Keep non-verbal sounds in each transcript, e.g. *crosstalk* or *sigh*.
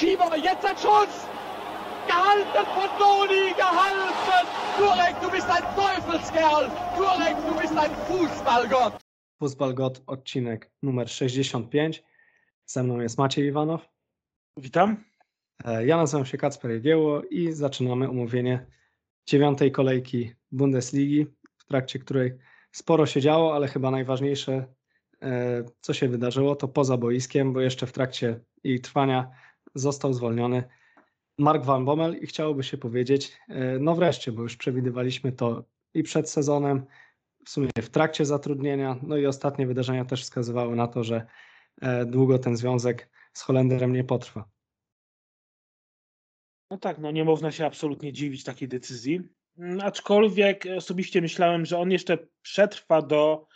Schieber, jetzt ein Schuss! Gehalten von Doni, gehalten! Turek, du bist ein Teufelskerl! Turek, du bist ein Fußballgott! Fußballgott, odcinek numer 65. Ze mną jest Maciej Iwanow. Witam. E, Ja nazywam się Kacper Jegieło i zaczynamy omówienie dziewiątej kolejki Bundesligi, w trakcie której sporo się działo, ale chyba najważniejsze, e, co się wydarzyło, to poza boiskiem, bo jeszcze w trakcie jej trwania został zwolniony Mark Van Bommel i chciałoby się powiedzieć, e, no wreszcie, bo już przewidywaliśmy to i przed sezonem, w sumie w trakcie zatrudnienia, no i ostatnie wydarzenia też wskazywały na to, że e, długo ten związek z Holenderem nie potrwa. No tak, no nie można się absolutnie dziwić takiej decyzji. Mm, Aczkolwiek osobiście myślałem, że on jeszcze przetrwa do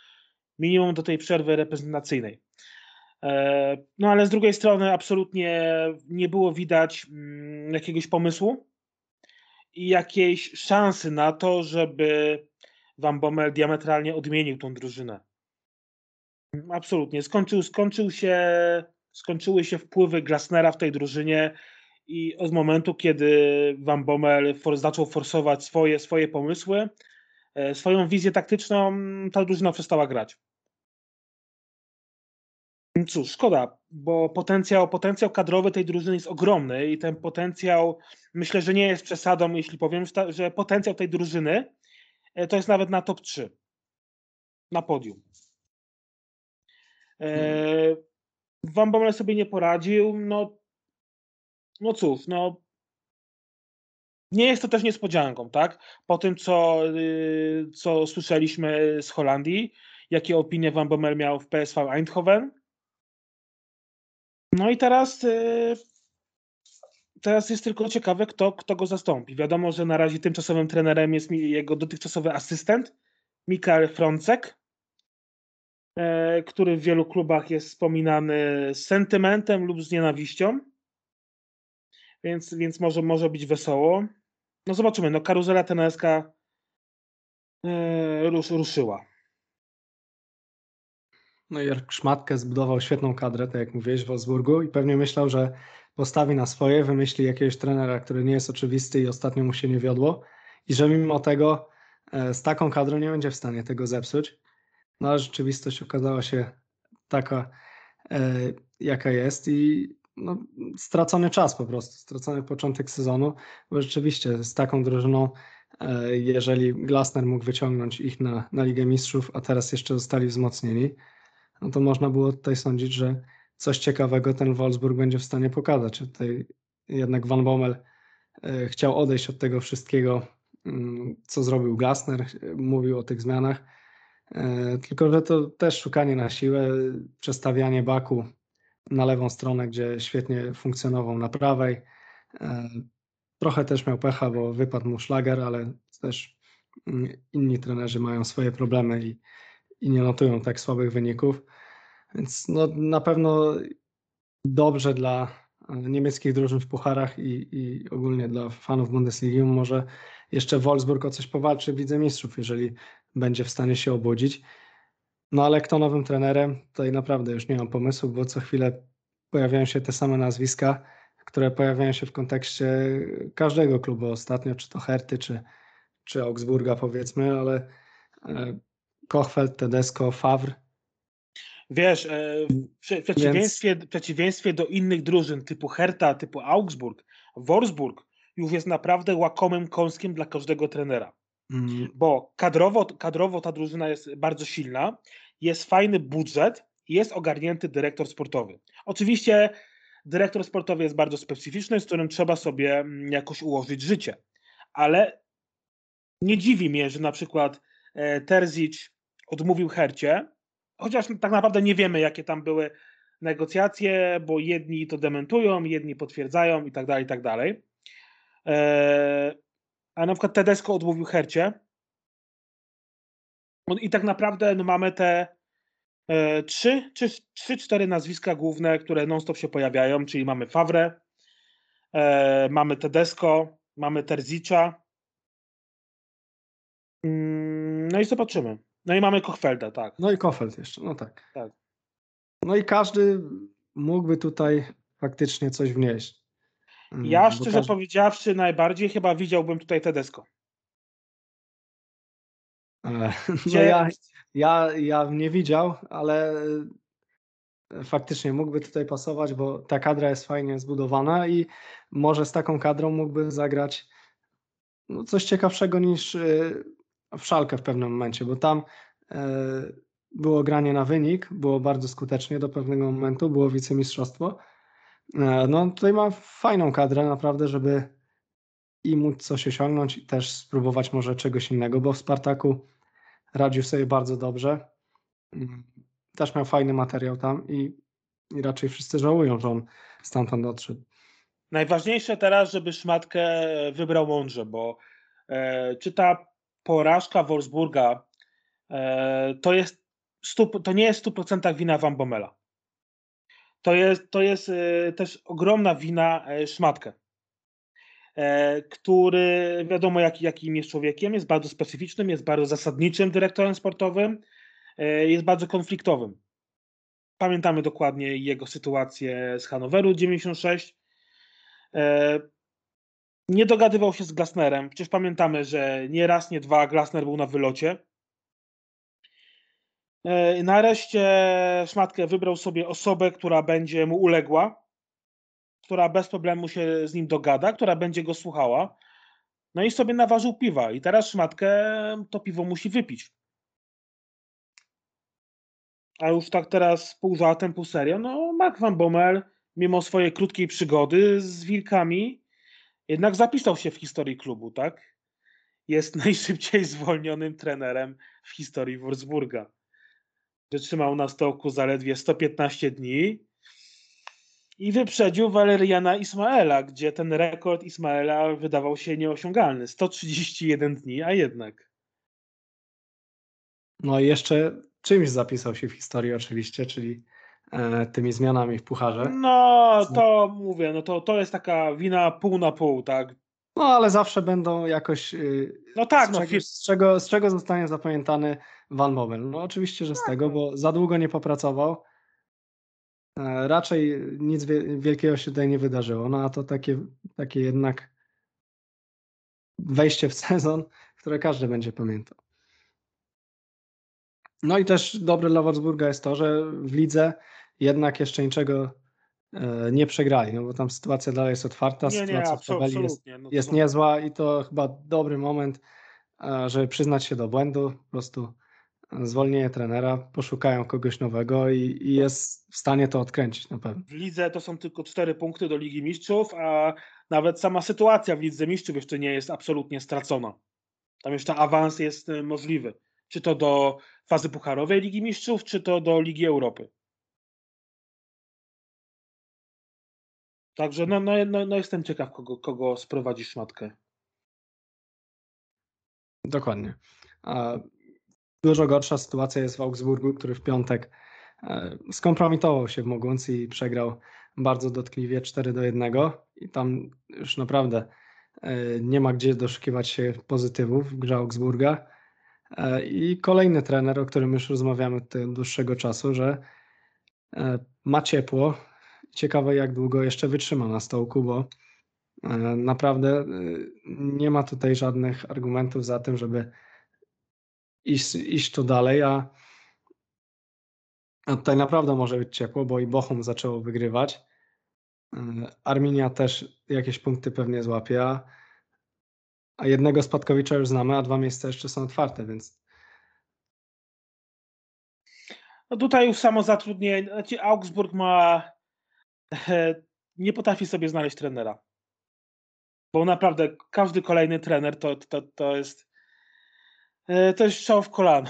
minimum do tej przerwy reprezentacyjnej. E, No ale z drugiej strony absolutnie nie było widać mm, jakiegoś pomysłu i jakiejś szansy na to, żeby Van Bommel diametralnie odmienił tą drużynę. Absolutnie. Skończył, skończył się, skończyły się wpływy Glasnera w tej drużynie i od momentu, kiedy Van Bommel for, zaczął forsować swoje, swoje pomysły, e, swoją wizję taktyczną, ta drużyna przestała grać. Cóż, szkoda, bo potencjał, potencjał kadrowy tej drużyny jest ogromny i ten potencjał, myślę, że nie jest przesadą, jeśli powiem, że potencjał tej drużyny e, to jest nawet na top 3 na podium. E, Van Bommel sobie nie poradził, no, no cóż, no nie jest to też niespodzianką, tak? Po tym, co, y, co słyszeliśmy z Holandii, jakie opinie Van Bommel miał w PSV Eindhoven. No i teraz y, teraz jest tylko ciekawe, kto, kto go zastąpi. Wiadomo, że na razie tymczasowym trenerem jest jego dotychczasowy asystent, Mikael Frącek, e, który w wielu klubach jest wspominany z sentymentem lub z nienawiścią. Więc, więc może, może być wesoło. No zobaczymy, no karuzela teneska e, rusz, ruszyła. No Jark Szmatkę zbudował świetną kadrę, tak jak mówiłeś, w Wolfsburgu i pewnie myślał, że postawi na swoje, wymyśli jakiegoś trenera, który nie jest oczywisty i ostatnio mu się nie wiodło i że mimo tego e, z taką kadrą nie będzie w stanie tego zepsuć. No ale rzeczywistość okazała się taka, e, jaka jest i no, stracony czas po prostu, stracony początek sezonu, bo rzeczywiście z taką drużyną, e, jeżeli Glasner mógł wyciągnąć ich na, na Ligę Mistrzów, a teraz jeszcze zostali wzmocnieni, no to można było tutaj sądzić, że coś ciekawego ten Wolfsburg będzie w stanie pokazać. Tutaj jednak Van Bommel e, chciał odejść od tego wszystkiego, mm, co zrobił Glasner, mówił o tych zmianach, E, tylko że to też szukanie na siłę, przestawianie Baku na lewą stronę, gdzie świetnie funkcjonował na prawej. E, Trochę też miał pecha, bo wypadł mu szlager, ale też mm, inni trenerzy mają swoje problemy i, i nie notują tak słabych wyników. Więc no, na pewno dobrze dla e, niemieckich drużyn w pucharach i, i ogólnie dla fanów Bundesligi. Może jeszcze Wolfsburg o coś powalczy w Lidze Mistrzów, jeżeli będzie w stanie się obudzić. No ale kto nowym trenerem, tutaj naprawdę już nie mam pomysłu, bo co chwilę pojawiają się te same nazwiska, które pojawiają się w kontekście każdego klubu ostatnio, czy to Herty, czy, czy Augsburga powiedzmy, ale e, Kochfeld, Tedesco, Favre, Wiesz, e, w prze- przeciwieństwie, w przeciwieństwie do innych drużyn typu Hertha, typu Augsburg, Wolfsburg już jest naprawdę łakomym kąskiem dla każdego trenera. mm, Bo kadrowo, kadrowo ta drużyna jest bardzo silna, jest fajny budżet i jest ogarnięty dyrektor sportowy. Oczywiście dyrektor sportowy jest bardzo specyficzny, z którym trzeba sobie mm, jakoś ułożyć życie. Ale nie dziwi mnie, że na przykład e, Terzic odmówił Hercie, chociaż tak naprawdę nie wiemy, jakie tam były negocjacje, bo jedni to dementują, jedni potwierdzają i tak dalej, i tak dalej. E, A na przykład Tedesco odmówił Hercie. No I tak naprawdę no, mamy te e, trzy, czy, trzy, cztery nazwiska główne, które non-stop się pojawiają, czyli mamy Favre, e, mamy Tedesco, mamy Terzicza. Mm, No i zobaczymy. No i mamy Kochfelda, tak. no i Kochfeld jeszcze, no tak. Tak. No i każdy mógłby tutaj faktycznie coś wnieść. Mm, Ja szczerze każdy- powiedziawszy, najbardziej chyba widziałbym tutaj Tedesco. E, *laughs* No Gdzie- ja, ja, ja bym nie widział, ale e, faktycznie mógłby tutaj pasować, bo ta kadra jest fajnie zbudowana i może z taką kadrą mógłby zagrać no, coś ciekawszego niż e, w szalkę w pewnym momencie, bo tam e, było granie na wynik, było bardzo skutecznie do pewnego momentu, było wicemistrzostwo. E, No tutaj ma fajną kadrę naprawdę, żeby i móc coś osiągnąć i też spróbować może czegoś innego, bo w Spartaku radził sobie bardzo dobrze. Mm, Też miał fajny materiał tam i, i raczej wszyscy żałują, że on stamtąd odszedł. Najważniejsze teraz, żeby szmatkę wybrał mądrze, bo e, czy ta porażka Wolfsburga e, to, jest stu, to nie jest w 100% wina Van Bommela. To jest, to jest e, też ogromna wina e, szmatkę, który wiadomo jak, jakim jest człowiekiem, jest bardzo specyficznym, jest bardzo zasadniczym dyrektorem sportowym, jest bardzo konfliktowym. Pamiętamy dokładnie jego sytuację z Hanoweru 96. Nie dogadywał się z Glasnerem. Przecież pamiętamy, że nie raz, nie dwa Glasner był na wylocie. E, Nareszcie Szmatkę wybrał sobie osobę, która będzie mu uległa, która bez problemu się z nim dogada, która będzie go słuchała. No i sobie naważył piwa. I teraz Szmatkę to piwo musi wypić. A już tak teraz pół żartem, pół serio, no Mark Van Bommel, mimo swojej krótkiej przygody z Wilkami, jednak zapisał się w historii klubu, tak? Jest *laughs* najszybciej zwolnionym trenerem w historii Wolfsburga. Wytrzymał na stołku zaledwie 115 dni i wyprzedził Waleriana Ismaela, gdzie ten rekord Ismaela wydawał się nieosiągalny. 131 dni, a jednak. No i jeszcze czymś zapisał się w historii oczywiście, czyli tymi zmianami w pucharze. No, to mówię, no to, to jest taka wina pół na pół, tak? No ale zawsze będą jakoś. y, No tak, z, no, czego, z, czego, z czego zostanie zapamiętany Van Bommel? No oczywiście, że z tego, bo za długo nie popracował. E, Raczej nic wie- wielkiego się tutaj nie wydarzyło. No a to takie, takie jednak wejście w *laughs* sezon, które każdy będzie pamiętał. No i też dobre dla Wolfsburga jest to, że w lidze jednak jeszcze niczego e, nie przegrali, no bo tam sytuacja dalej jest otwarta, nie, nie, sytuacja w absol- tabeli jest. No jest niezła i to chyba dobry moment, e, żeby przyznać się do błędu, po prostu e, zwolnienie trenera, poszukają kogoś nowego i, i jest w stanie to odkręcić na pewno. W lidze to są tylko cztery punkty do Ligi Mistrzów, a nawet sama sytuacja w Lidze Mistrzów jeszcze nie jest absolutnie stracona. Tam jeszcze awans jest y, możliwy. Czy to do fazy pucharowej Ligi Mistrzów, czy to do Ligi Europy. Także no, no, no, no jestem ciekaw, kogo, kogo sprowadzi szmatkę. Dokładnie. Dużo gorsza sytuacja jest w Augsburgu, który w piątek e, skompromitował się w Mogłący i przegrał bardzo dotkliwie 4 do 1 i tam już naprawdę e, nie ma gdzie doszukiwać się pozytywów w grze Augsburga. E, I kolejny trener, o którym już rozmawiamy od dłuższego czasu, że e, ma ciepło. Ciekawe, jak długo jeszcze wytrzyma na stołku, bo e, naprawdę nie ma tutaj żadnych argumentów za tym, żeby iść, iść tu dalej, a, a tutaj naprawdę może być ciepło, bo i Bochum zaczęło wygrywać. Arminia też jakieś punkty pewnie złapie, a, a jednego spadkowicza już znamy, a dwa miejsca jeszcze są otwarte, więc No tutaj już samo zatrudnienie, znaczy Augsburg ma, e, nie potrafi sobie znaleźć trenera. Bo naprawdę każdy kolejny trener to, to, to jest e, to jest strzał w kolano.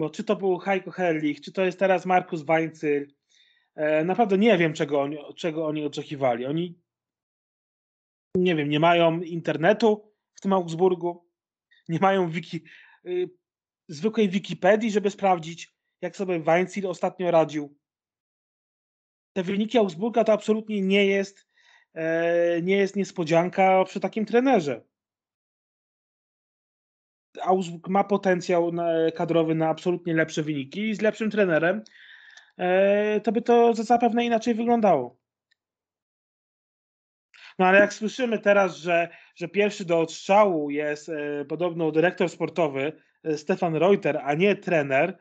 Bo czy to był Heiko Herrlich, czy to jest teraz Markus Weinzyl, e, naprawdę nie wiem czego oni, czego oni oczekiwali. Oni nie wiem, nie mają internetu w tym Augsburgu, nie mają wiki, y, zwykłej Wikipedii, żeby sprawdzić, jak sobie Weinziel ostatnio radził. Te wyniki Augsburga to absolutnie nie jest, e, nie jest niespodzianka przy takim trenerze. Augsburg ma potencjał kadrowy na absolutnie lepsze wyniki i z lepszym trenerem e, to by to zapewne inaczej wyglądało. No ale jak słyszymy teraz, że, że pierwszy do odstrzału jest e, podobno dyrektor sportowy e, Stefan Reuter, a nie trener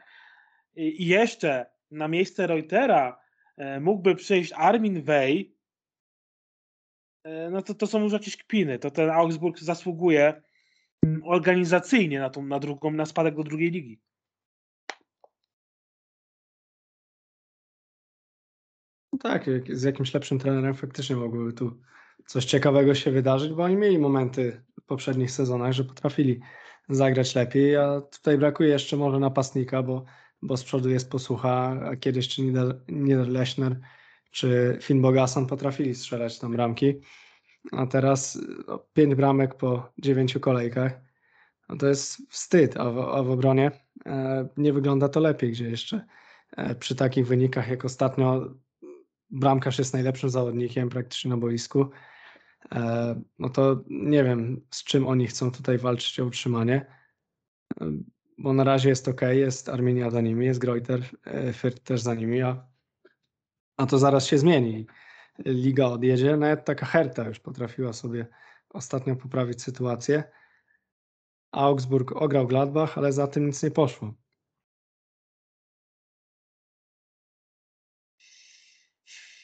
i, jeszcze na miejsce Reutera e, mógłby przyjść Armin Wey, e, no to to są już jakieś kpiny. To ten Augsburg zasługuje mm, organizacyjnie na, tą, na, drugą, na spadek do drugiej ligi. No tak, z jakimś lepszym trenerem faktycznie mogłoby tu coś ciekawego się wydarzyć, bo oni mieli momenty w poprzednich sezonach, że potrafili zagrać lepiej, a tutaj brakuje jeszcze może napastnika, bo, bo z przodu jest posłucha, a kiedyś czy Nieder- Niederlechner, czy Finn Bogason potrafili strzelać tam bramki, a teraz no, pięć bramek po dziewięciu kolejkach, no to jest wstyd, a w, a w obronie e, nie wygląda to lepiej, gdzie jeszcze e, przy takich wynikach jak ostatnio bramkarz jest najlepszym zawodnikiem praktycznie na boisku, no to nie wiem, z czym oni chcą tutaj walczyć o utrzymanie, E, bo na razie jest ok, jest Arminia za nimi, jest Greuter, e, Fürth też za nimi, a, a to zaraz się zmieni. Liga odjedzie, nawet taka Herta już potrafiła sobie ostatnio poprawić sytuację. Augsburg ograł Gladbach, ale za tym nic nie poszło.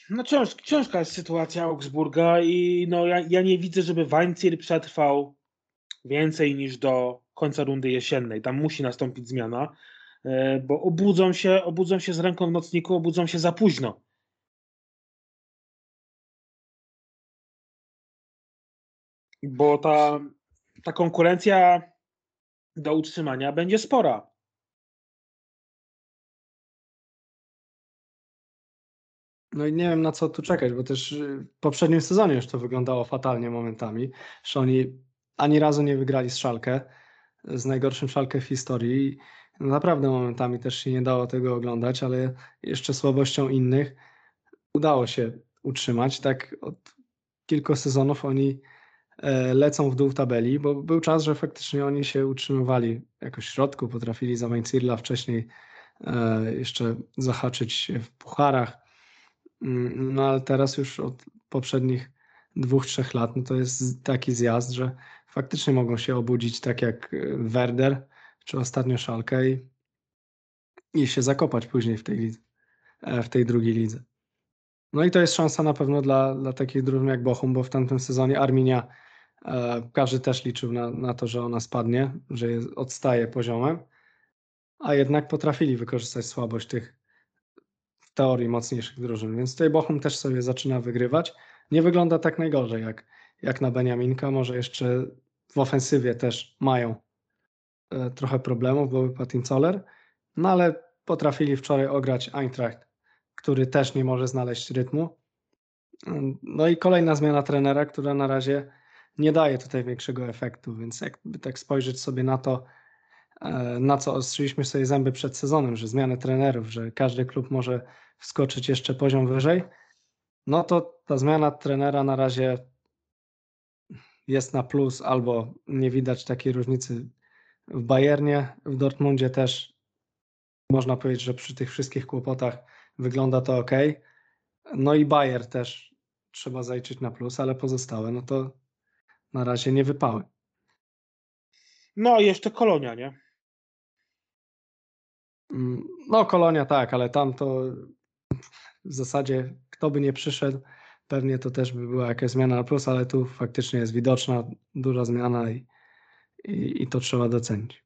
No cięż, ciężka jest sytuacja Augsburga i no ja, ja nie widzę, żeby Weinziel przetrwał więcej niż do końca rundy jesiennej. Tam musi nastąpić zmiana, e, bo obudzą się, obudzą się z ręką w nocniku, obudzą się za późno. Bo ta, ta konkurencja do utrzymania będzie spora. No i nie wiem na co tu czekać, bo też y, w poprzednim sezonie już to wyglądało fatalnie momentami, że oni ani razu nie wygrali z Szalkę, z najgorszym Szalkę w historii. I Naprawdę momentami też się nie dało tego oglądać, ale jeszcze słabością innych udało się utrzymać. Tak od kilku sezonów oni e, lecą w dół tabeli, bo był czas, że faktycznie oni się utrzymywali jakoś w środku, potrafili za Weinzierla wcześniej e, jeszcze zahaczyć w pucharach. Mm, No ale teraz już od poprzednich dwóch, trzech lat, no to jest taki zjazd, że faktycznie mogą się obudzić tak jak e, Werder, czy ostatnio Schalke i, i się zakopać później w tej, lidze, e, w tej drugiej lidze. No i to jest szansa na pewno dla, dla takich drużyn jak Bochum, bo w tamtym sezonie Arminia e, każdy też liczył na, na to, że ona spadnie, że jest, odstaje poziomem, a jednak potrafili wykorzystać słabość tych teorii mocniejszych drużyn, więc tutaj Bochum też sobie zaczyna wygrywać. Nie wygląda tak najgorzej jak, jak na Beniaminka, może jeszcze w ofensywie też mają e, trochę problemów, bo Patin Zoller, no ale potrafili wczoraj ograć Eintracht, który też nie może znaleźć rytmu. No i kolejna zmiana trenera, która na razie nie daje tutaj większego efektu, więc jakby tak spojrzeć sobie na to, e, na co ostrzyliśmy sobie zęby przed sezonem, że zmiany trenerów, że każdy klub może wskoczyć jeszcze poziom wyżej, no to ta zmiana trenera na razie jest na plus, albo nie widać takiej różnicy w Bayernie, w Dortmundzie też można powiedzieć, że przy tych wszystkich kłopotach wygląda to ok. No i Bayer też trzeba zajrzeć na plus, ale pozostałe no to na razie nie wypały. No i jeszcze Kolonia, nie? Mm, No Kolonia tak, ale tam to w zasadzie kto by nie przyszedł, pewnie to też by była jakaś zmiana na plus, ale tu faktycznie jest widoczna duża zmiana i, i, i to trzeba docenić.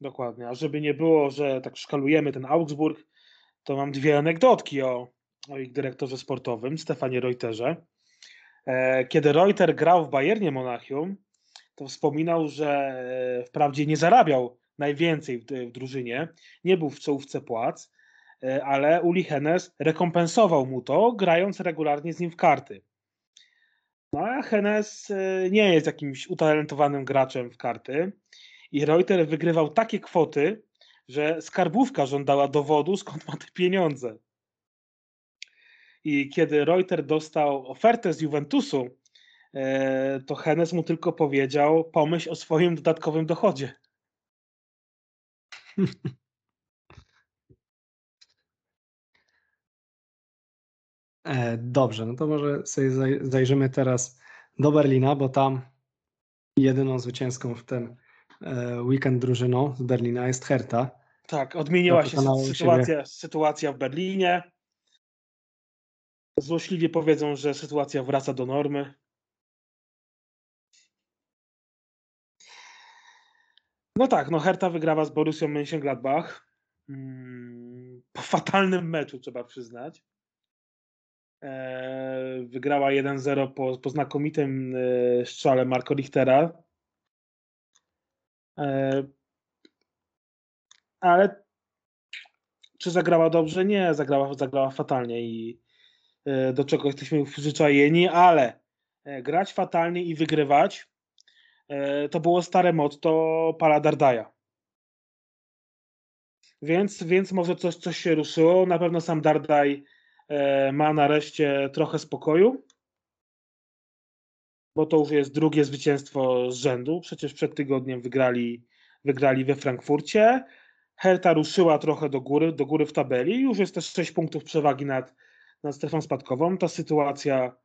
Dokładnie. A żeby nie było, że tak szkalujemy ten Augsburg, to mam dwie anegdotki o, o ich dyrektorze sportowym, Stefanie Reuterze. E, Kiedy Reuter grał w Bayernie Monachium, to wspominał, że e, wprawdzie nie zarabiał najwięcej w, drużynie, nie był w czołówce płac, ale Uli Hennes rekompensował mu to, grając regularnie z nim w karty. No a Hennes e, nie jest jakimś utalentowanym graczem w karty i Reuter wygrywał takie kwoty, że skarbówka żądała dowodu, skąd ma te pieniądze. I kiedy Reuter dostał ofertę z Juventusu, e, to Hennes mu tylko powiedział: pomyśl o swoim dodatkowym dochodzie. *laughs* dobrze, no to może sobie zajrzymy teraz do Berlina, bo tam jedyną zwycięską w ten e, weekend drużyną z Berlina jest Herta. Tak, odmieniła się sytuacja, sytuacja w Berlinie. Złośliwie powiedzą, że sytuacja wraca do normy. No tak, no Herta wygrała z Borussią Mönchengladbach. Mm, po fatalnym meczu, trzeba przyznać. E, wygrała 1-0 po, po znakomitym e, strzale Marco Richtera. E, ale czy zagrała dobrze? Nie, zagrała, zagrała fatalnie i do czego jesteśmy przyzwyczajeni, ale grać fatalnie i wygrywać to było stare motto Pala Dardaja. Więc, więc może coś, coś się ruszyło. Na pewno sam Dardaj ma nareszcie trochę spokoju, bo to już jest drugie zwycięstwo z rzędu. Przecież przed tygodniem wygrali, wygrali we Frankfurcie. Herta ruszyła trochę do góry, do góry w tabeli. Już jest też 6 punktów przewagi nad, nad strefą spadkową. Ta sytuacja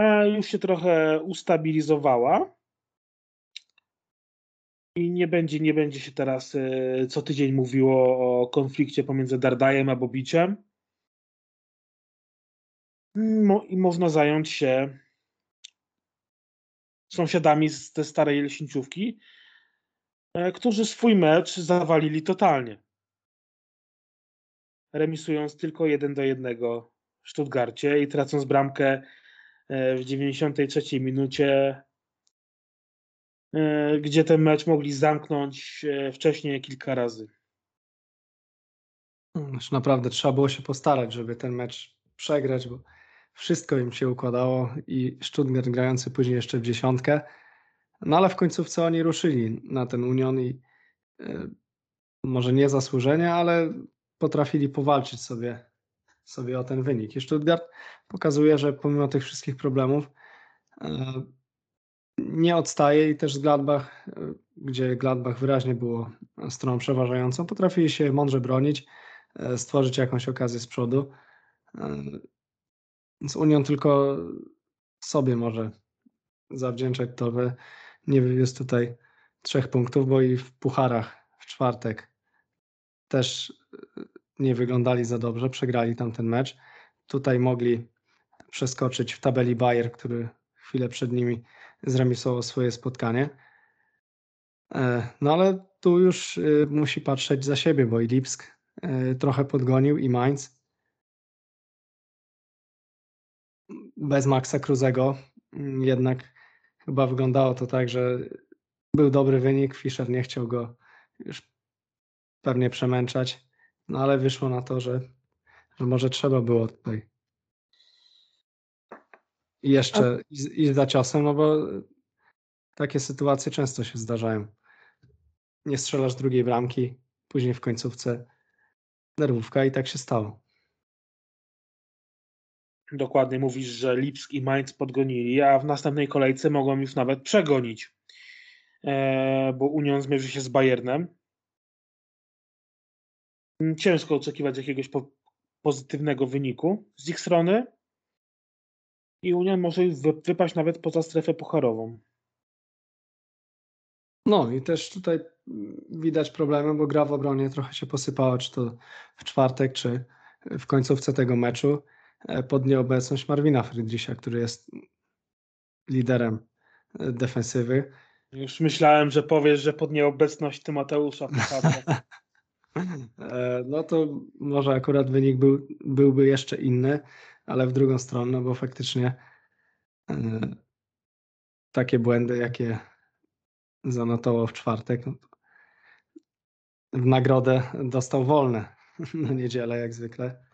e, już się trochę ustabilizowała. I nie będzie, nie będzie się teraz e, co tydzień mówiło o konflikcie pomiędzy Dardajem a Bobiciem Mo i można zająć się sąsiadami z tej starej leśniczówki, e, którzy swój mecz zawalili totalnie. Remisując tylko 1 do 1 w Stuttgarcie i tracąc bramkę e, w 93 minucie, e, gdzie ten mecz mogli zamknąć wcześniej kilka razy. Już naprawdę trzeba było się postarać, żeby ten mecz przegrać, bo wszystko im się układało i Stuttgart grający później jeszcze w dziesiątkę. No ale w końcówce oni ruszyli na ten Union i y, może nie zasłużenie, ale potrafili powalczyć sobie, sobie o ten wynik. I Stuttgart pokazuje, że pomimo tych wszystkich problemów y, nie odstaje i też z Gladbach, y, gdzie Gladbach wyraźnie było stroną przeważającą, potrafili się mądrze bronić, stworzyć jakąś okazję z przodu. Z Unią tylko sobie może zawdzięczać to, że nie wywiózł tutaj trzech punktów, bo i w pucharach w czwartek też e, nie wyglądali za dobrze, przegrali tam ten mecz. Tutaj mogli przeskoczyć w tabeli Bayer, który chwilę przed nimi zremisował swoje spotkanie. E, no ale tu już e, musi patrzeć za siebie, bo i Lipsk trochę podgonił i Mainz. Bez Maxa Cruzego. Mm, jednak chyba wyglądało to tak, że był dobry wynik. Fischer nie chciał go już pewnie przemęczać, no ale wyszło na to, że, że może trzeba było tutaj jeszcze iść za ciosem, no bo takie sytuacje często się zdarzają. Nie strzelasz drugiej bramki, później w końcówce nerwówka i tak się stało. Dokładnie mówisz, że Lipsk i Mainz podgonili, a w następnej kolejce mogą już nawet przegonić, e, bo Union zmierzy się z Bayernem. Ciężko oczekiwać jakiegoś po pozytywnego wyniku z ich strony i Union może wypaść nawet poza strefę pucharową. No i też tutaj widać problemy, bo gra w obronie trochę się posypała, czy to w czwartek, czy w końcówce tego meczu. E, pod nieobecność Marwina Friedricha, który jest liderem e, defensywy. Już myślałem, że powiesz, że pod nieobecność Tymoteusza *laughs* e, No to może akurat wynik był, byłby jeszcze inny, ale w drugą stronę, bo faktycznie takie błędy, jakie zanotował w czwartek, no w nagrodę dostał wolne *laughs* na niedzielę jak zwykle.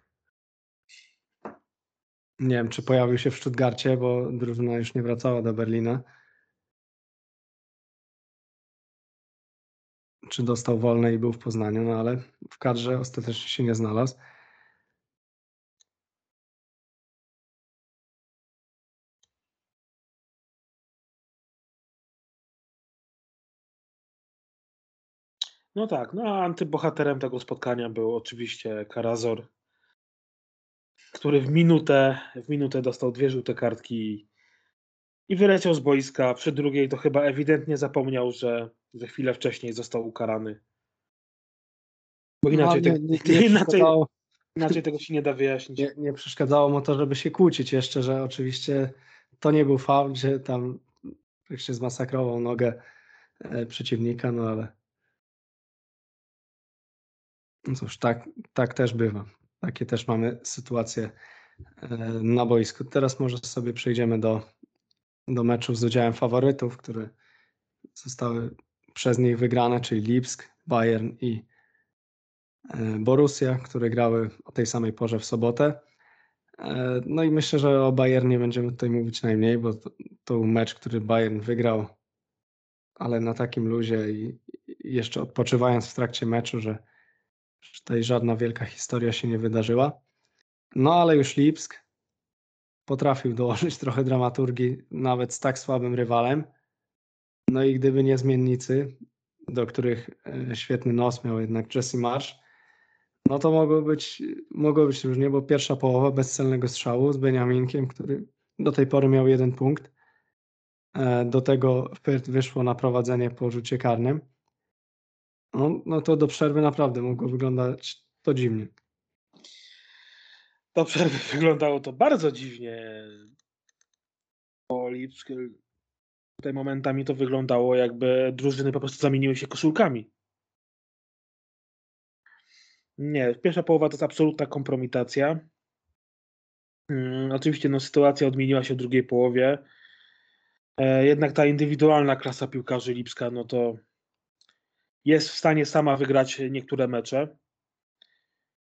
Nie wiem, czy pojawił się w Stuttgarcie, bo drużyna już nie wracała do Berlina. Czy dostał wolne i był w Poznaniu, no ale w kadrze ostatecznie się nie znalazł. No tak, no a antybohaterem tego spotkania był oczywiście Karazor, który w minutę, w minutę dostał dwie żółte kartki i wyleciał z boiska. Przy drugiej to chyba ewidentnie zapomniał, że, że chwilę wcześniej został ukarany. Bo inaczej, No, nie, nie, nie *laughs* inaczej, inaczej tego się nie da wyjaśnić. nie, nie przeszkadzało mu to, żeby się kłócić jeszcze, że oczywiście to nie był faul, gdzie tam się zmasakrował nogę e, przeciwnika, no ale no cóż, tak, tak też bywa. Takie też mamy sytuacje e, na boisku. Teraz może sobie przejdziemy do, do meczów z udziałem faworytów, które zostały przez nich wygrane, czyli Lipsk, Bayern i e, Borussia, które grały o tej samej porze w sobotę. E, No i myślę, że o Bayernie będziemy tutaj mówić najmniej, bo to, to mecz, który Bayern wygrał, ale na takim luzie i jeszcze odpoczywając w trakcie meczu, że, tutaj żadna wielka historia się nie wydarzyła. No ale już Lipsk potrafił dołożyć *laughs* trochę dramaturgii nawet z tak słabym rywalem. No i gdyby nie zmiennicy, do których e, świetny nos miał jednak Jesse Marsh, no to mogło być, mogło być różnie, bo pierwsza połowa bez celnego strzału z Beniaminkiem, który do tej pory miał jeden punkt. E, Do tego Fürth wyszło na prowadzenie po rzucie karnym. No, no to do przerwy naprawdę mogło wyglądać to dziwnie. Do przerwy *laughs* wyglądało to bardzo dziwnie. Tutaj momentami to wyglądało jakby drużyny po prostu zamieniły się koszulkami. Nie, pierwsza połowa to jest absolutna kompromitacja. Mm, oczywiście no, sytuacja odmieniła się w drugiej połowie. E, jednak ta indywidualna klasa piłkarzy Lipska, no to jest w stanie sama wygrać niektóre mecze.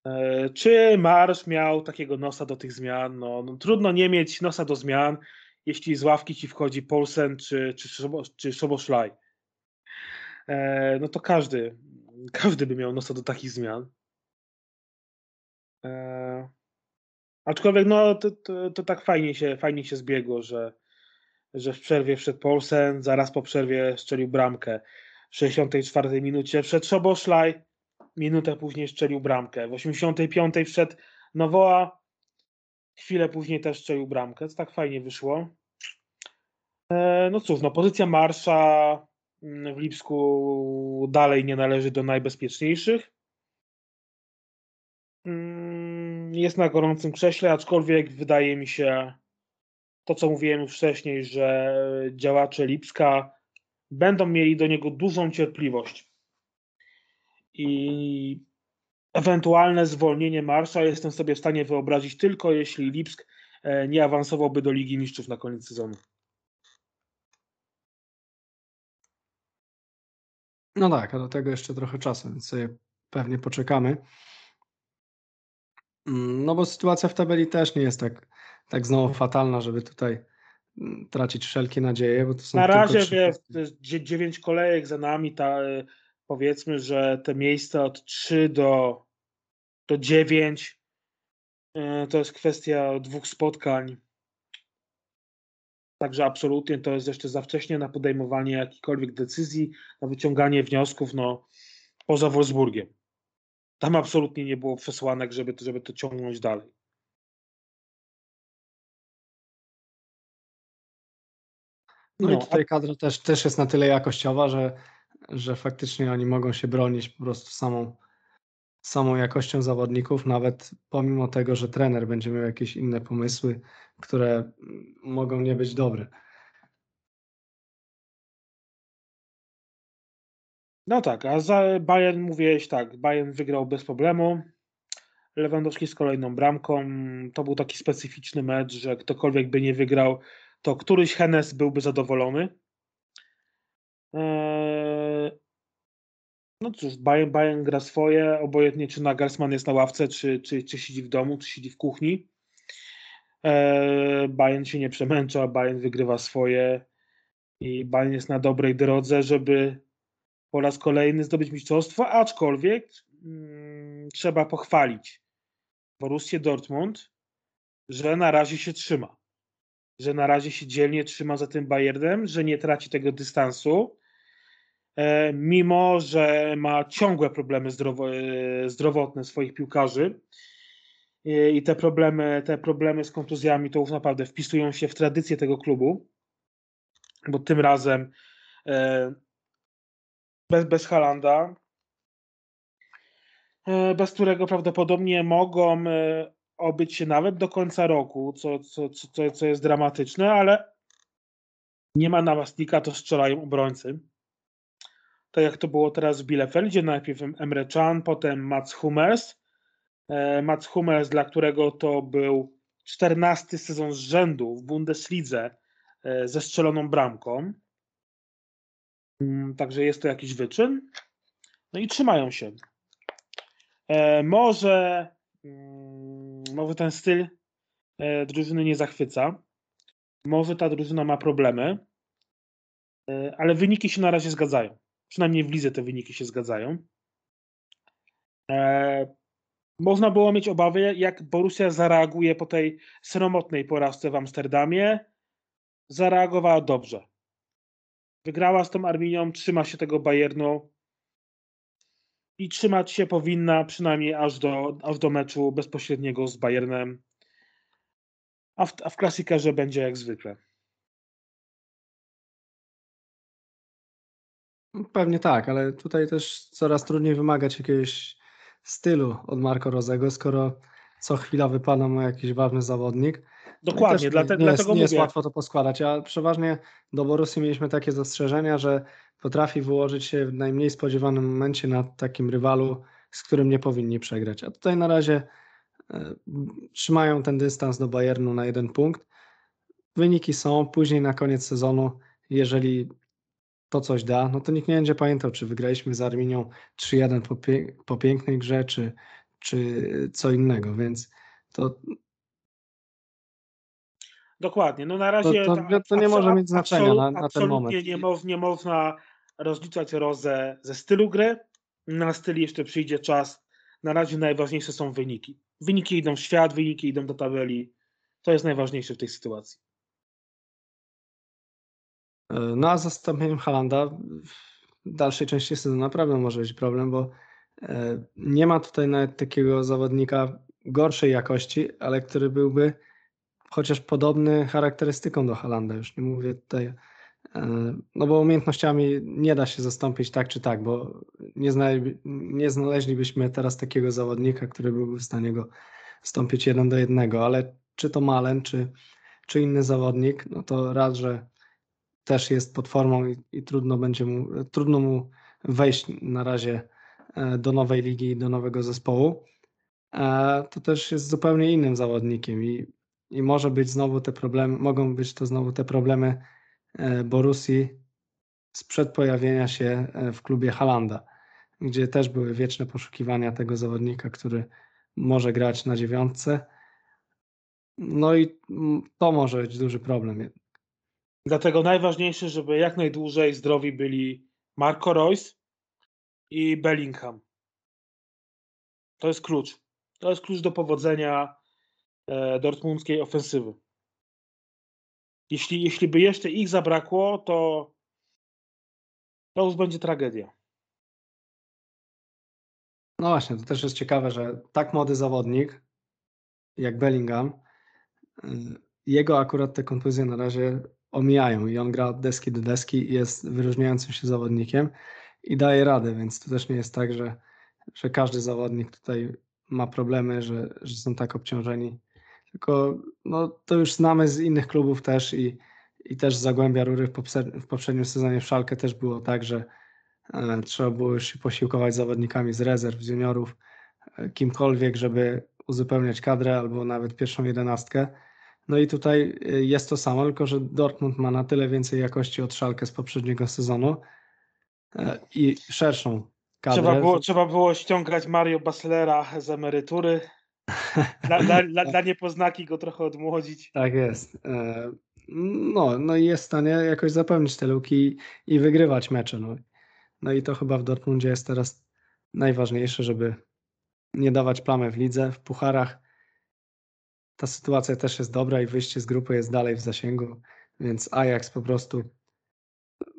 E, Czy Marsz miał takiego nosa do tych zmian? No, no, trudno nie mieć nosa do zmian, jeśli z ławki ci wchodzi Polsen czy, czy, czy Szoboszlaj. E, No to każdy, każdy by miał nosa do takich zmian. E, Aczkolwiek no, to, to, to tak fajnie się, fajnie się zbiegło, że, że w przerwie wszedł Polsen, zaraz po przerwie strzelił bramkę. W 64 minucie wszedł Szoboszlaj, minutę później strzelił bramkę. W 85 wszedł Nowoa, chwilę później też strzelił bramkę. To tak fajnie wyszło. E, No cóż, no pozycja Marsza mm, w Lipsku dalej nie należy do najbezpieczniejszych. Mm, Jest na gorącym krześle, aczkolwiek wydaje mi się to, co mówiłem wcześniej, że działacze Lipska będą mieli do niego dużą cierpliwość. I ewentualne zwolnienie Marsza jestem sobie w stanie wyobrazić tylko jeśli Lipsk e, nie awansowałby do Ligi Mistrzów na koniec sezonu. No tak, a do tego jeszcze trochę czasu, więc sobie pewnie poczekamy. Mm, No bo sytuacja w tabeli też nie jest tak, tak znowu fatalna, żeby tutaj tracić wszelkie nadzieje, bo to są Na razie trzy wie, dziewięć kolejek za nami, ta, e, powiedzmy, że te miejsca od 3 do, do 9 e, to jest kwestia dwóch spotkań. Także absolutnie to jest jeszcze za wcześnie na podejmowanie jakichkolwiek decyzji, na wyciąganie wniosków, no poza Wolfsburgiem. Tam absolutnie nie było przesłanek, żeby to, żeby to ciągnąć dalej. No, No, i tutaj kadra też, też jest na tyle jakościowa, że, że faktycznie oni mogą się bronić po prostu samą, samą jakością zawodników, nawet pomimo tego, że trener będzie miał jakieś inne pomysły, które mogą nie być dobre. No tak, a za Bayern mówiłeś tak, Bayern wygrał bez problemu. Lewandowski z kolejną bramką. To był taki specyficzny mecz, że ktokolwiek by nie wygrał, to któryś Hennes byłby zadowolony. Eee, No cóż, Bayern, Bayern gra swoje, obojętnie czy Nagelsmann jest na ławce, czy, czy, czy siedzi w domu, czy siedzi w kuchni. Eee, Bayern się nie przemęcza, Bayern wygrywa swoje i Bayern jest na dobrej drodze, żeby po raz kolejny zdobyć mistrzostwo, aczkolwiek mm, trzeba pochwalić Borussię Dortmund, że na razie się trzyma. Że na razie się dzielnie trzyma za tym Bayernem, że nie traci tego dystansu, e, mimo że ma ciągłe problemy zdrowo, e, zdrowotne swoich piłkarzy. i te problemy, te problemy z kontuzjami to już naprawdę wpisują się w tradycję tego klubu, bo tym razem e, bez, bez Halanda, e, bez którego prawdopodobnie mogą obyć się nawet do końca roku, co, co, co, co jest dramatyczne, ale nie ma napastnika, to strzelają obrońcy. Tak jak to było teraz w Bielefeldzie, najpierw Emre Can, potem Mats Hummels. E, Mats Hummels, dla którego to był 14 sezon z rzędu w Bundeslidze e, ze strzeloną bramką. Mm, także jest to jakiś wyczyn. No i trzymają się. E, może, może ten styl drużyny nie zachwyca. Może ta drużyna ma problemy, ale wyniki się na razie zgadzają. Przynajmniej w lidze te wyniki się zgadzają. Można było mieć obawy, jak Borussia zareaguje po tej sromotnej porażce w Amsterdamie. Zareagowała dobrze. Wygrała z tą Arminią, trzyma się tego Bayernu i trzymać się powinna przynajmniej aż do, aż do meczu bezpośredniego z Bayernem. A w, a w klasikerze będzie jak zwykle. Pewnie tak, ale tutaj też coraz trudniej wymagać jakiegoś stylu od Marco Rozego, skoro co chwila wypada mu jakiś ważny zawodnik. No Dokładnie, dlatego, nie, jest, nie jest łatwo to poskładać, a przeważnie do Borussii mieliśmy takie zastrzeżenia, że potrafi wyłożyć się w najmniej spodziewanym momencie na takim rywalu, z którym nie powinni przegrać. A tutaj na razie e, trzymają ten dystans do Bayernu na jeden punkt. Wyniki są, później na koniec sezonu, jeżeli to coś da, no to nikt nie będzie pamiętał, czy wygraliśmy z Arminią 3-1 po, pie po pięknej grze, czy, czy co innego, więc to Dokładnie. No na razie to, to, to nie może mieć znaczenia na, na ten moment. Nie, nie można rozliczać rozę ze stylu gry. Na styl jeszcze przyjdzie czas. Na razie najważniejsze są wyniki. Wyniki idą w świat, wyniki idą do tabeli. To jest najważniejsze w tej sytuacji. E, no a zastąpieniem Halanda w dalszej części sezonu naprawdę może być problem, bo e, nie ma tutaj nawet takiego zawodnika gorszej jakości, ale który byłby chociaż podobny charakterystyką do Halanda. Już nie mówię tutaj, no bo umiejętnościami nie da się zastąpić tak czy tak, bo nie, znaleźli, nie znaleźlibyśmy teraz takiego zawodnika, który byłby w stanie go stąpić jeden do jednego, ale czy to Malen, czy, czy inny zawodnik, no to raz, że też jest pod formą i, i, trudno będzie mu, trudno mu wejść na razie e, do nowej ligi i do nowego zespołu. E, to też jest zupełnie innym zawodnikiem i, i może być znowu te problemy, mogą być to znowu te problemy e, Borusi sprzed pojawienia się w klubie Halanda, gdzie też były wieczne poszukiwania tego zawodnika, który może grać na dziewiątce. No i to może być duży problem. Dlatego najważniejsze, żeby jak najdłużej zdrowi byli Marco Royce i Bellingham. To jest klucz. To jest klucz do powodzenia e, dortmundzkiej ofensywy. Jeśli, jeśli by jeszcze ich zabrakło, to to już będzie tragedia. No właśnie, to też jest ciekawe, że tak młody zawodnik jak Bellingham, y, jego akurat te kontuzje na razie omijają i on gra od deski do deski jest wyróżniającym się zawodnikiem i daje radę, więc to też nie jest tak, że, że każdy zawodnik tutaj ma problemy, że, że są tak obciążeni. Tylko no, to już znamy z innych klubów też i, i też z Zagłębia Rury w, poprzednim sezonie w Szalkę też było tak, że e, trzeba było już się posiłkować zawodnikami z rezerw, z juniorów, e, kimkolwiek, żeby uzupełniać kadrę albo nawet pierwszą jedenastkę. No i tutaj y, jest to samo, tylko że Dortmund ma na tyle więcej jakości od Szalkę z poprzedniego sezonu e, i szerszą kadrę. Trzeba było, trzeba było ściągać Mario Baslera z emerytury. *laughs* Dla, dla, dla, dla niepoznaki go trochę odmłodzić. Tak jest. E, no, no i jest w stanie jakoś zapełnić te luki i wygrywać mecze. No. no i to chyba w Dortmundzie jest teraz najważniejsze, żeby nie dawać plamy w lidze, w pucharach ta sytuacja też jest dobra i wyjście z grupy jest dalej w zasięgu, więc Ajax po prostu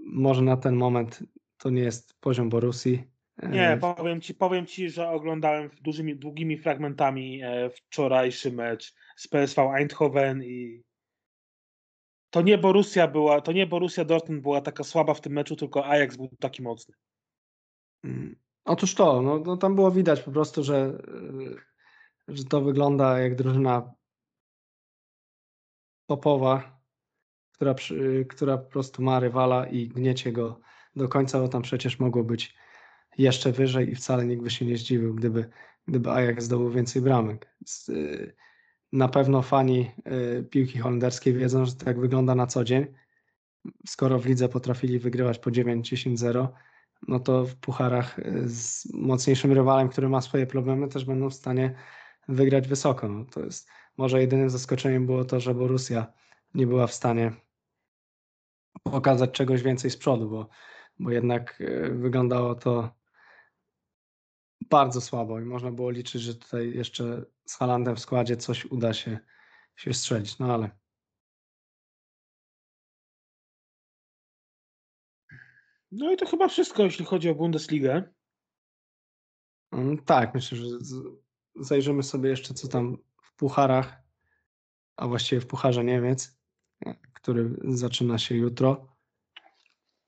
może na ten moment to nie jest poziom Borusi, Nie, powiem ci, powiem ci, że oglądałem dużymi, długimi fragmentami wczorajszy mecz z PSV Eindhoven i to nie Borussia była, to nie Borussia Dortmund była taka słaba w tym meczu, tylko Ajax był taki mocny. Mm. Otóż to, no, no tam było widać po prostu, że, że to wygląda jak drużyna topowa, która, która po prostu ma rywala i gniecie go do końca, bo tam przecież mogło być jeszcze wyżej i wcale nikt by się nie zdziwił, gdyby, gdyby Ajax zdobył więcej bramek. Y, na pewno fani y, piłki holenderskiej wiedzą, że tak wygląda na co dzień. Skoro w lidze potrafili wygrywać po 9-10-0, no to w pucharach y, z mocniejszym rywalem, który ma swoje problemy, też będą w stanie wygrać wysoko. No to jest może jedynym zaskoczeniem było to, że Borussia nie była w stanie pokazać czegoś więcej z przodu, bo, bo jednak wyglądało to bardzo słabo i można było liczyć, że tutaj jeszcze z Halandem w składzie coś uda się, się strzelić, no ale No i to chyba wszystko, jeśli chodzi o Bundesligę. Mm, tak, myślę, że zajrzymy sobie jeszcze, co tam w pucharach, a właściwie w pucharze Niemiec, który zaczyna się jutro.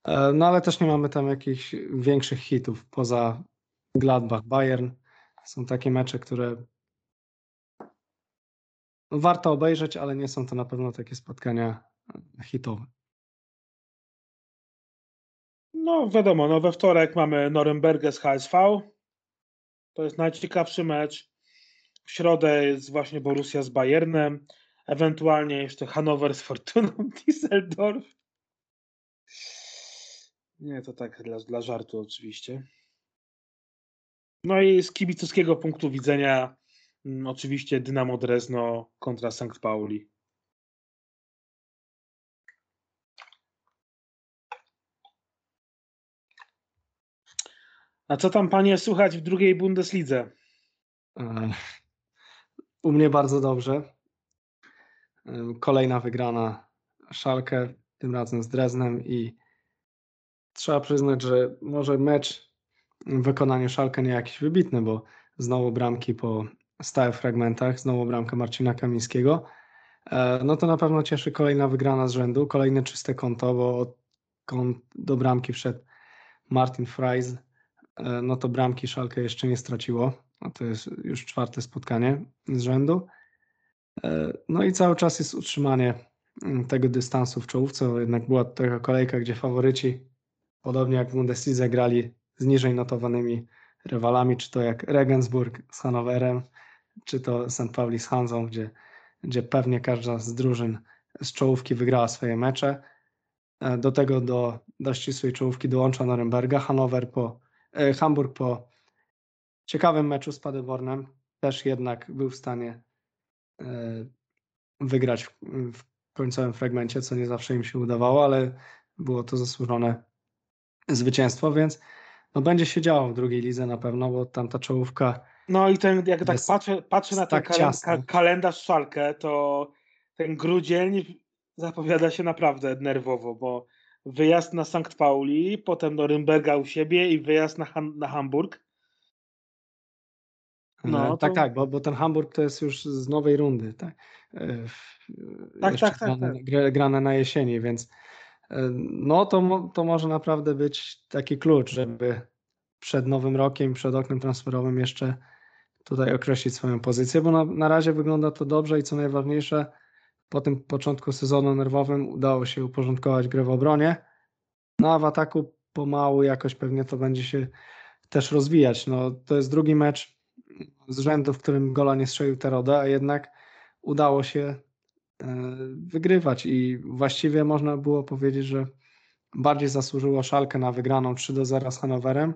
E, no ale też nie mamy tam jakichś większych hitów poza Gladbach, Bayern. Są takie mecze, które warto obejrzeć, ale nie są to na pewno takie spotkania hitowe. No wiadomo, no we wtorek mamy Norymbergę z HSV. To jest najciekawszy mecz. W środę jest właśnie Borussia z Bayernem. Ewentualnie jeszcze Hannover z Fortuną *laughs* Düsseldorf. Nie, to tak dla, dla żartu oczywiście. No i z kibicowskiego punktu widzenia mm, oczywiście Dynamo Drezno kontra St. Pauli. A co tam panie słuchać w drugiej Bundeslidze? E, u mnie bardzo dobrze. E, kolejna wygrana Szalkę, tym razem z Dreznem i trzeba przyznać, że może mecz w wykonaniu Szalkę nie jakiś wybitny, bo znowu bramki po stałych fragmentach, znowu bramka Marcina Kamińskiego. E, no to na pewno cieszy kolejna wygrana z rzędu, kolejne czyste konto, bo do bramki wszedł Martin Freis E, no to bramki Szalkę jeszcze nie straciło, a to jest już czwarte spotkanie z rzędu. E, no i cały czas jest utrzymanie mm, tego dystansu w czołówce, jednak była to taka kolejka, gdzie faworyci, podobnie jak w Bundeslidze, grali z niżej notowanymi rywalami, czy to jak Regensburg z Hanowerem, czy to St. Pauli z Hanzą, gdzie, gdzie pewnie każda z drużyn z czołówki wygrała swoje mecze. E, do tego do, do ścisłej czołówki dołącza Norymberga. Hanower po E, Hamburg po ciekawym meczu z Paderbornem też jednak był w stanie e, wygrać w końcowym fragmencie, co nie zawsze im się udawało, ale było to zasłużone zwycięstwo, więc no będzie się działo w drugiej lidze na pewno, bo tam ta czołówka. No i ten, jak tak patrzę, patrzę na ten tak kalendarz Szalkę, to ten grudzień zapowiada się naprawdę nerwowo, bo wyjazd na Sankt Pauli, potem do Rymberga u siebie i wyjazd na, na Hamburg. No, tak, to... tak, bo, bo ten Hamburg to jest już z nowej rundy, tak? E, tak, tak, tak, grane, tak. grane na jesieni, więc no to, to może naprawdę być taki klucz, żeby przed nowym rokiem, przed oknem transferowym jeszcze tutaj określić swoją pozycję, bo na, na razie wygląda to dobrze i co najważniejsze, po tym początku sezonu nerwowym udało się uporządkować grę w obronie, no a w ataku pomału jakoś pewnie to będzie się też rozwijać. No, to jest drugi mecz z rzędu, w którym gola nie strzelił Teroda, a jednak udało się wygrywać i właściwie można było powiedzieć, że bardziej zasłużyło Szalkę na wygraną 3 do 0 z Hanowerem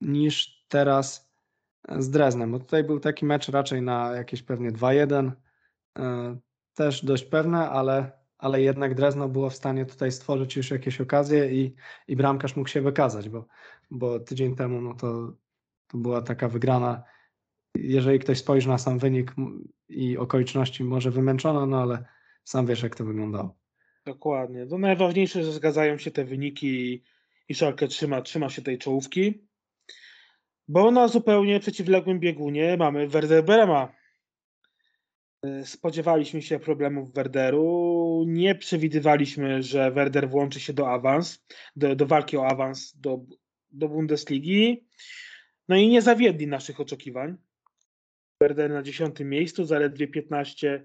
niż teraz z Dreznem, bo tutaj był taki mecz raczej na jakieś pewnie 2-1 też dość pewne, ale, ale jednak Drezno było w stanie tutaj stworzyć już jakieś okazje i, i bramkarz mógł się wykazać, bo, bo tydzień temu no to, to była taka wygrana. Jeżeli ktoś spojrzy na sam wynik i okoliczności, może wymęczona, no ale sam wiesz, jak to wyglądało. Dokładnie. To najważniejsze, że zgadzają się te wyniki i, i Szalkę trzyma, trzyma się tej czołówki. Bo na zupełnie przeciwległym biegunie mamy Werder Brema. E, spodziewaliśmy się problemów Werderu. Nie przewidywaliśmy, że Werder włączy się do awans, do, do walki o awans do, do Bundesligi. No i nie zawiedli naszych oczekiwań. Werder na dziesiątym miejscu, zaledwie 15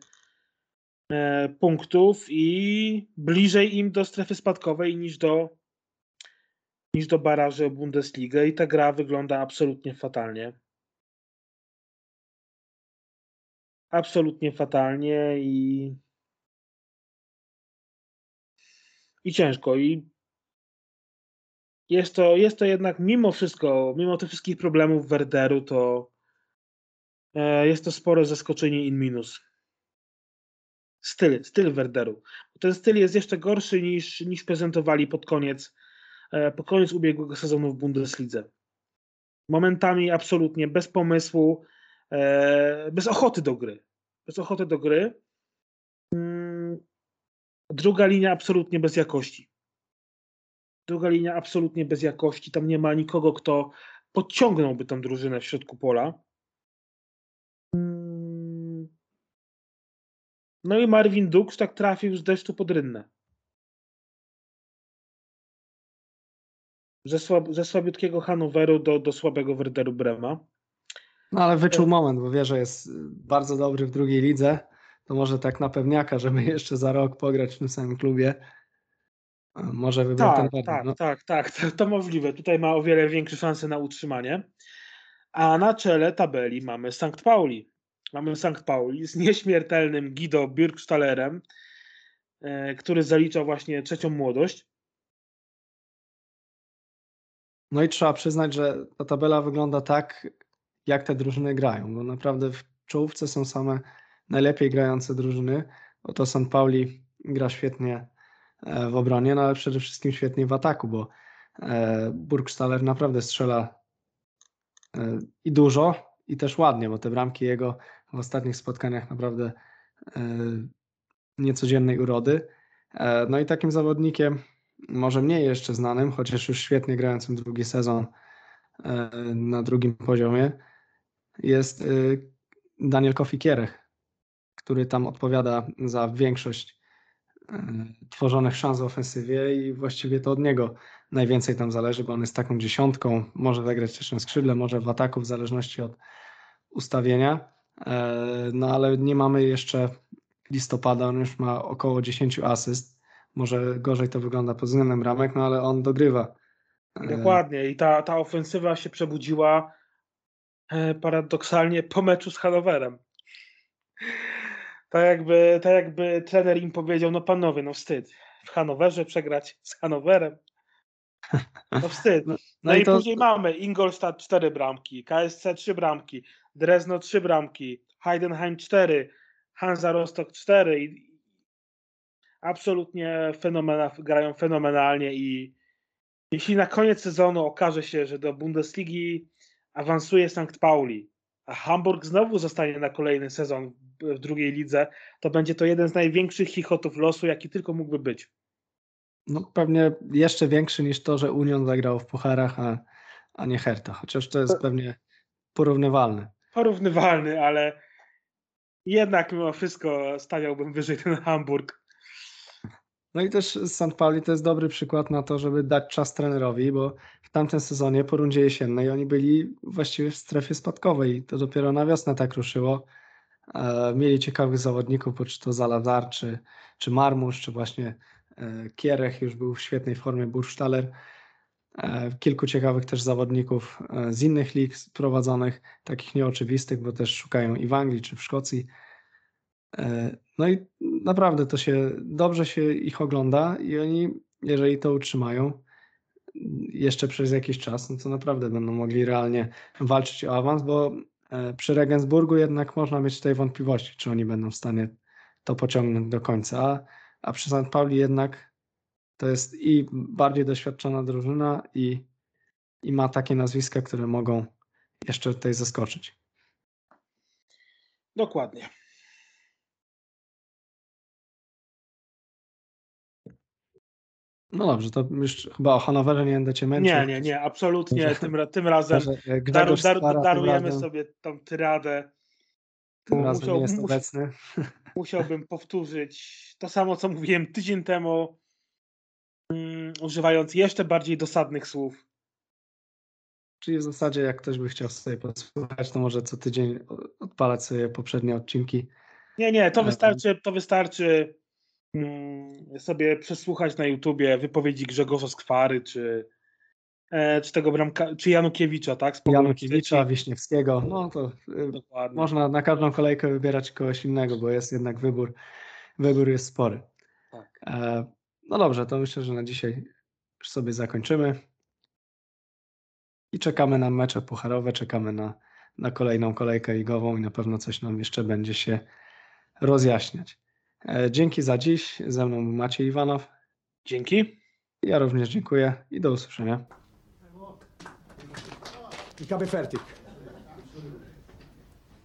e, punktów i bliżej im do strefy spadkowej niż do, niż do baraży o Bundesligę i ta gra wygląda absolutnie fatalnie. Absolutnie fatalnie i i ciężko i jest to, jest to jednak mimo wszystko, mimo tych wszystkich problemów Werderu, to jest to spore zaskoczenie in minus. Styl, styl Werderu. Ten styl jest jeszcze gorszy niż, niż prezentowali pod koniec, e, pod koniec ubiegłego sezonu w Bundeslidze. Momentami absolutnie bez pomysłu, e, bez ochoty do gry. Bez ochoty do gry. Mm, druga linia absolutnie bez jakości. Druga linia absolutnie bez jakości. Tam nie ma nikogo, kto podciągnąłby tą drużynę w środku pola. Mm. No i Marvin Dux tak trafił z deszczu pod rynnę. Ze, słab, ze słabiutkiego Hanoweru do, do słabego Werderu Brema. No ale wyczuł moment, bo wie, że jest bardzo dobry w drugiej lidze. To może tak na pewniaka, żeby jeszcze za rok pograć w tym samym klubie. Może wybrał tak, ten tak, no. tak, tak, to, to możliwe. Tutaj ma o wiele większe szanse na utrzymanie. A na czele tabeli mamy St. Pauli. Mamy St. Pauli z nieśmiertelnym Guido Bürgstallerem, e, który zaliczał właśnie trzecią młodość. No i trzeba przyznać, że ta tabela wygląda tak, jak te drużyny grają, bo naprawdę w czołówce są same najlepiej grające drużyny. Oto St. Pauli gra świetnie E, w obronie, no ale przede wszystkim świetnie w ataku, bo e, Burgstaller naprawdę strzela i dużo, i też ładnie, bo te bramki jego w ostatnich spotkaniach naprawdę niecodziennej urody. No i takim zawodnikiem, może mniej jeszcze znanym, chociaż już świetnie grającym drugi sezon na drugim poziomie, jest Daniel Kofikierech, który tam odpowiada za większość E, tworzonych szans w ofensywie i właściwie to od niego najwięcej tam zależy, bo on jest taką dziesiątką, może zagrać też na skrzydle, może w ataku, w zależności od ustawienia. E, no ale nie mamy jeszcze listopada, on już ma około 10 asyst. Może gorzej to wygląda pod względem ramek, no ale on dogrywa. E, Dokładnie i ta, ta ofensywa się przebudziła paradoksalnie po meczu z Hanowerem. Tak jakby, tak jakby trener im powiedział, no panowie, no wstyd. W Hanowerze przegrać z Hanowerem. No wstyd. *laughs* No, no, no i, to... później mamy Ingolstadt 4 bramki, KSC 3 bramki, Drezno 3 bramki, Heidenheim 4, Hansa Rostock 4 i absolutnie fenomena, grają fenomenalnie i jeśli na koniec sezonu okaże się, że do Bundesligi awansuje St. Pauli, a Hamburg znowu zostanie na kolejny sezon w drugiej lidze, to będzie to jeden z największych chichotów losu, jaki tylko mógłby być. No pewnie jeszcze większy niż to, że Union zagrał w pucharach, a, a nie Hertha, chociaż to jest pewnie porównywalne. Porównywalny, ale jednak mimo wszystko stawiałbym wyżej ten Hamburg. No i też St. Pauli to jest dobry przykład na to, żeby dać czas trenerowi, bo w tamtym sezonie po rundzie jesiennej oni byli właściwie w strefie spadkowej. To dopiero na wiosnę tak ruszyło. E, mieli ciekawych zawodników, czy to Zalazar, czy, czy Marmusz, czy właśnie e, Kierech już był w świetnej formie, Bursztaler. E, kilku ciekawych też zawodników z innych lig prowadzonych, takich nieoczywistych, bo też szukają i w Anglii, czy w Szkocji. No i naprawdę to się dobrze się ich ogląda i oni, jeżeli to utrzymają jeszcze przez jakiś czas, no to naprawdę będą mogli realnie walczyć o awans, bo E, przy Regensburgu jednak można mieć tutaj wątpliwości, czy oni będą w stanie to pociągnąć do końca. A, przy St. Pauli jednak to jest i bardziej doświadczona drużyna i, i ma takie nazwiska, które mogą jeszcze tutaj zaskoczyć. Dokładnie. No dobrze, to już chyba o Hanowerze nie będę cię męczył. Nie, nie, nie, absolutnie. Tym, tym razem e, dar, dar, darujemy sobie tą tyradę. tym razem Musiał- nie jest obecny. musiałbym powtórzyć to samo, co mówiłem tydzień temu, mm, używając jeszcze bardziej dosadnych słów. Czyli w zasadzie jak ktoś by chciał sobie posłuchać, to może co tydzień odpalać sobie poprzednie odcinki. Nie, nie, to wystarczy, to wystarczy sobie przesłuchać na YouTubie wypowiedzi Grzegorza Skwary, czy, e, czy tego Bramka, czy Janukiewicza, tak? Janukiewicza. Wiśniewskiego, no to y, Dokładnie. można na każdą kolejkę wybierać kogoś innego, bo jest jednak wybór, wybór jest spory. Tak. E, No dobrze, to myślę, że na dzisiaj już sobie zakończymy. I czekamy na mecze pucharowe, czekamy na, na kolejną kolejkę ligową i na pewno coś nam jeszcze będzie się rozjaśniać. E, Dzięki za dziś. Ze mną Maciej Iwanow. Dzięki. Ja również dziękuję i do usłyszenia. Ich habe fertig.